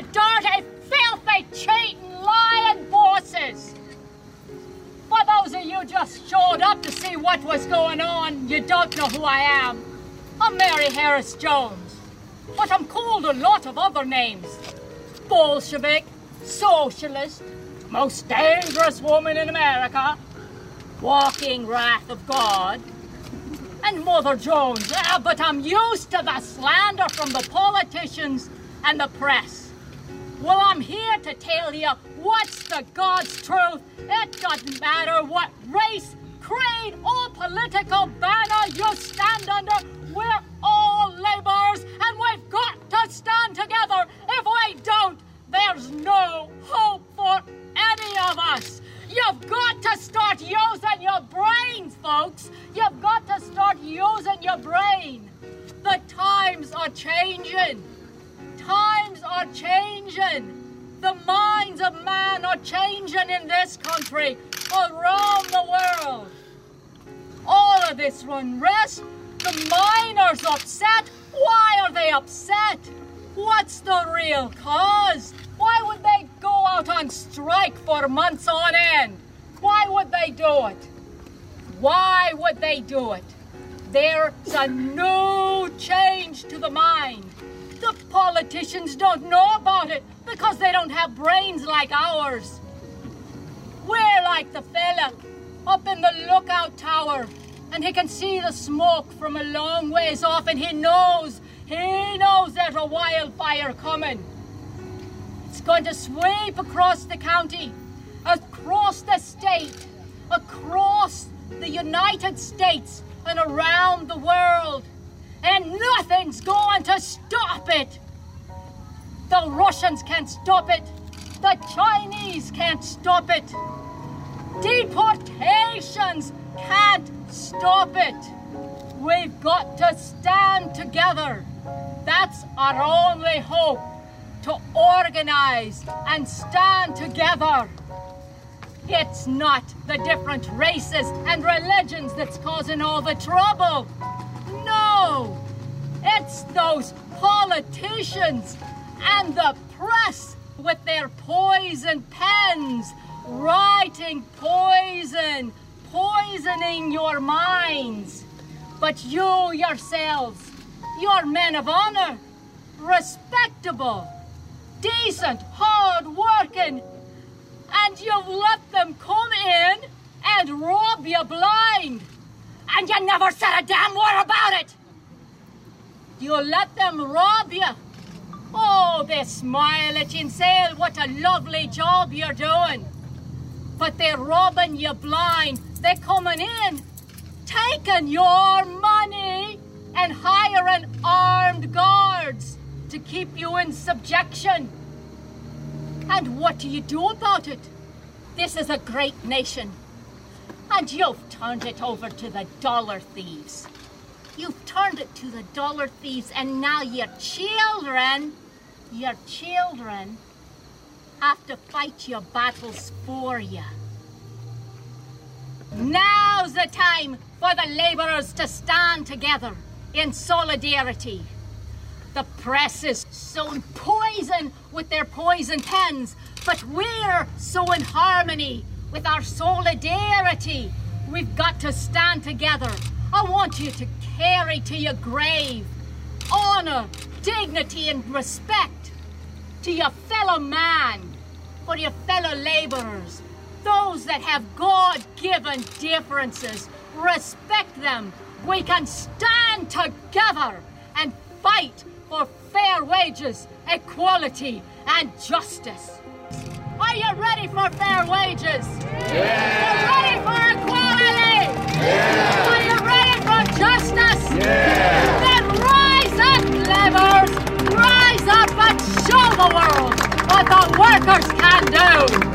dirty, filthy, cheating, lying bosses! For those of you just showed up to see what was going on, you don't know who I am. I'm Mary Harris Jones, but I'm called a lot of other names. Bolshevik, socialist, most dangerous woman in America, walking wrath of God, and Mother Jones. Yeah, but I'm used to the slander from the politicians and the press. Well, I'm here to tell you what's the God's truth. It doesn't matter what race, creed, or political banner you stand under. We're all laborers, and we've got to stand together. If we don't, there's no hope for any of us. You've got to start using your brains, folks. You've got to start using your brain. The times are changing. Are changing. The minds of man are changing in this country, around the world. All of this unrest, the miners upset. Why are they upset? What's the real cause? Why would they go out on strike for months on end? Why would they do it? Why would they do it? There's a new change to the mind. The politicians don't know about it because they don't have brains like ours. We're like the fella up in the lookout tower and he can see the smoke from a long ways off and he knows, he knows there's a wildfire coming. It's going to sweep across the county, across the state, across the United States and around the world. And nothing's going to stop it. The Russians can't stop it. The Chinese can't stop it. Deportations can't stop it. We've got to stand together. That's our only hope to organize and stand together. It's not the different races and religions that's causing all the trouble. No, it's those politicians and the press with their poison pens writing poison, poisoning your minds. But you yourselves, you're men of honor, respectable, decent, hard working, and you've let them come in and rob you blind. And you never said a damn word. You let them rob you. Oh, they smile at you and say, what a lovely job you're doing. But they're robbing you blind. They're coming in, taking your money and hiring armed guards to keep you in subjection. And what do you do about it? This is a great nation. And you've turned it over to the dollar thieves. You've turned it to the dollar thieves, and now your children, your children, have to fight your battles for you. Now's the time for the labourers to stand together in solidarity. The press is sown poison with their poison pens, but we're so in harmony with our solidarity. We've got to stand together. I want you to carry to your grave honor, dignity, and respect to your fellow man, for your fellow laborers, those that have God given differences. Respect them. We can stand together and fight for fair wages, equality, and justice. Are you ready for fair wages? Yeah. You ready for equality? Yeah. Yeah. Then rise up, laborers! Rise up and show the world what the workers can do!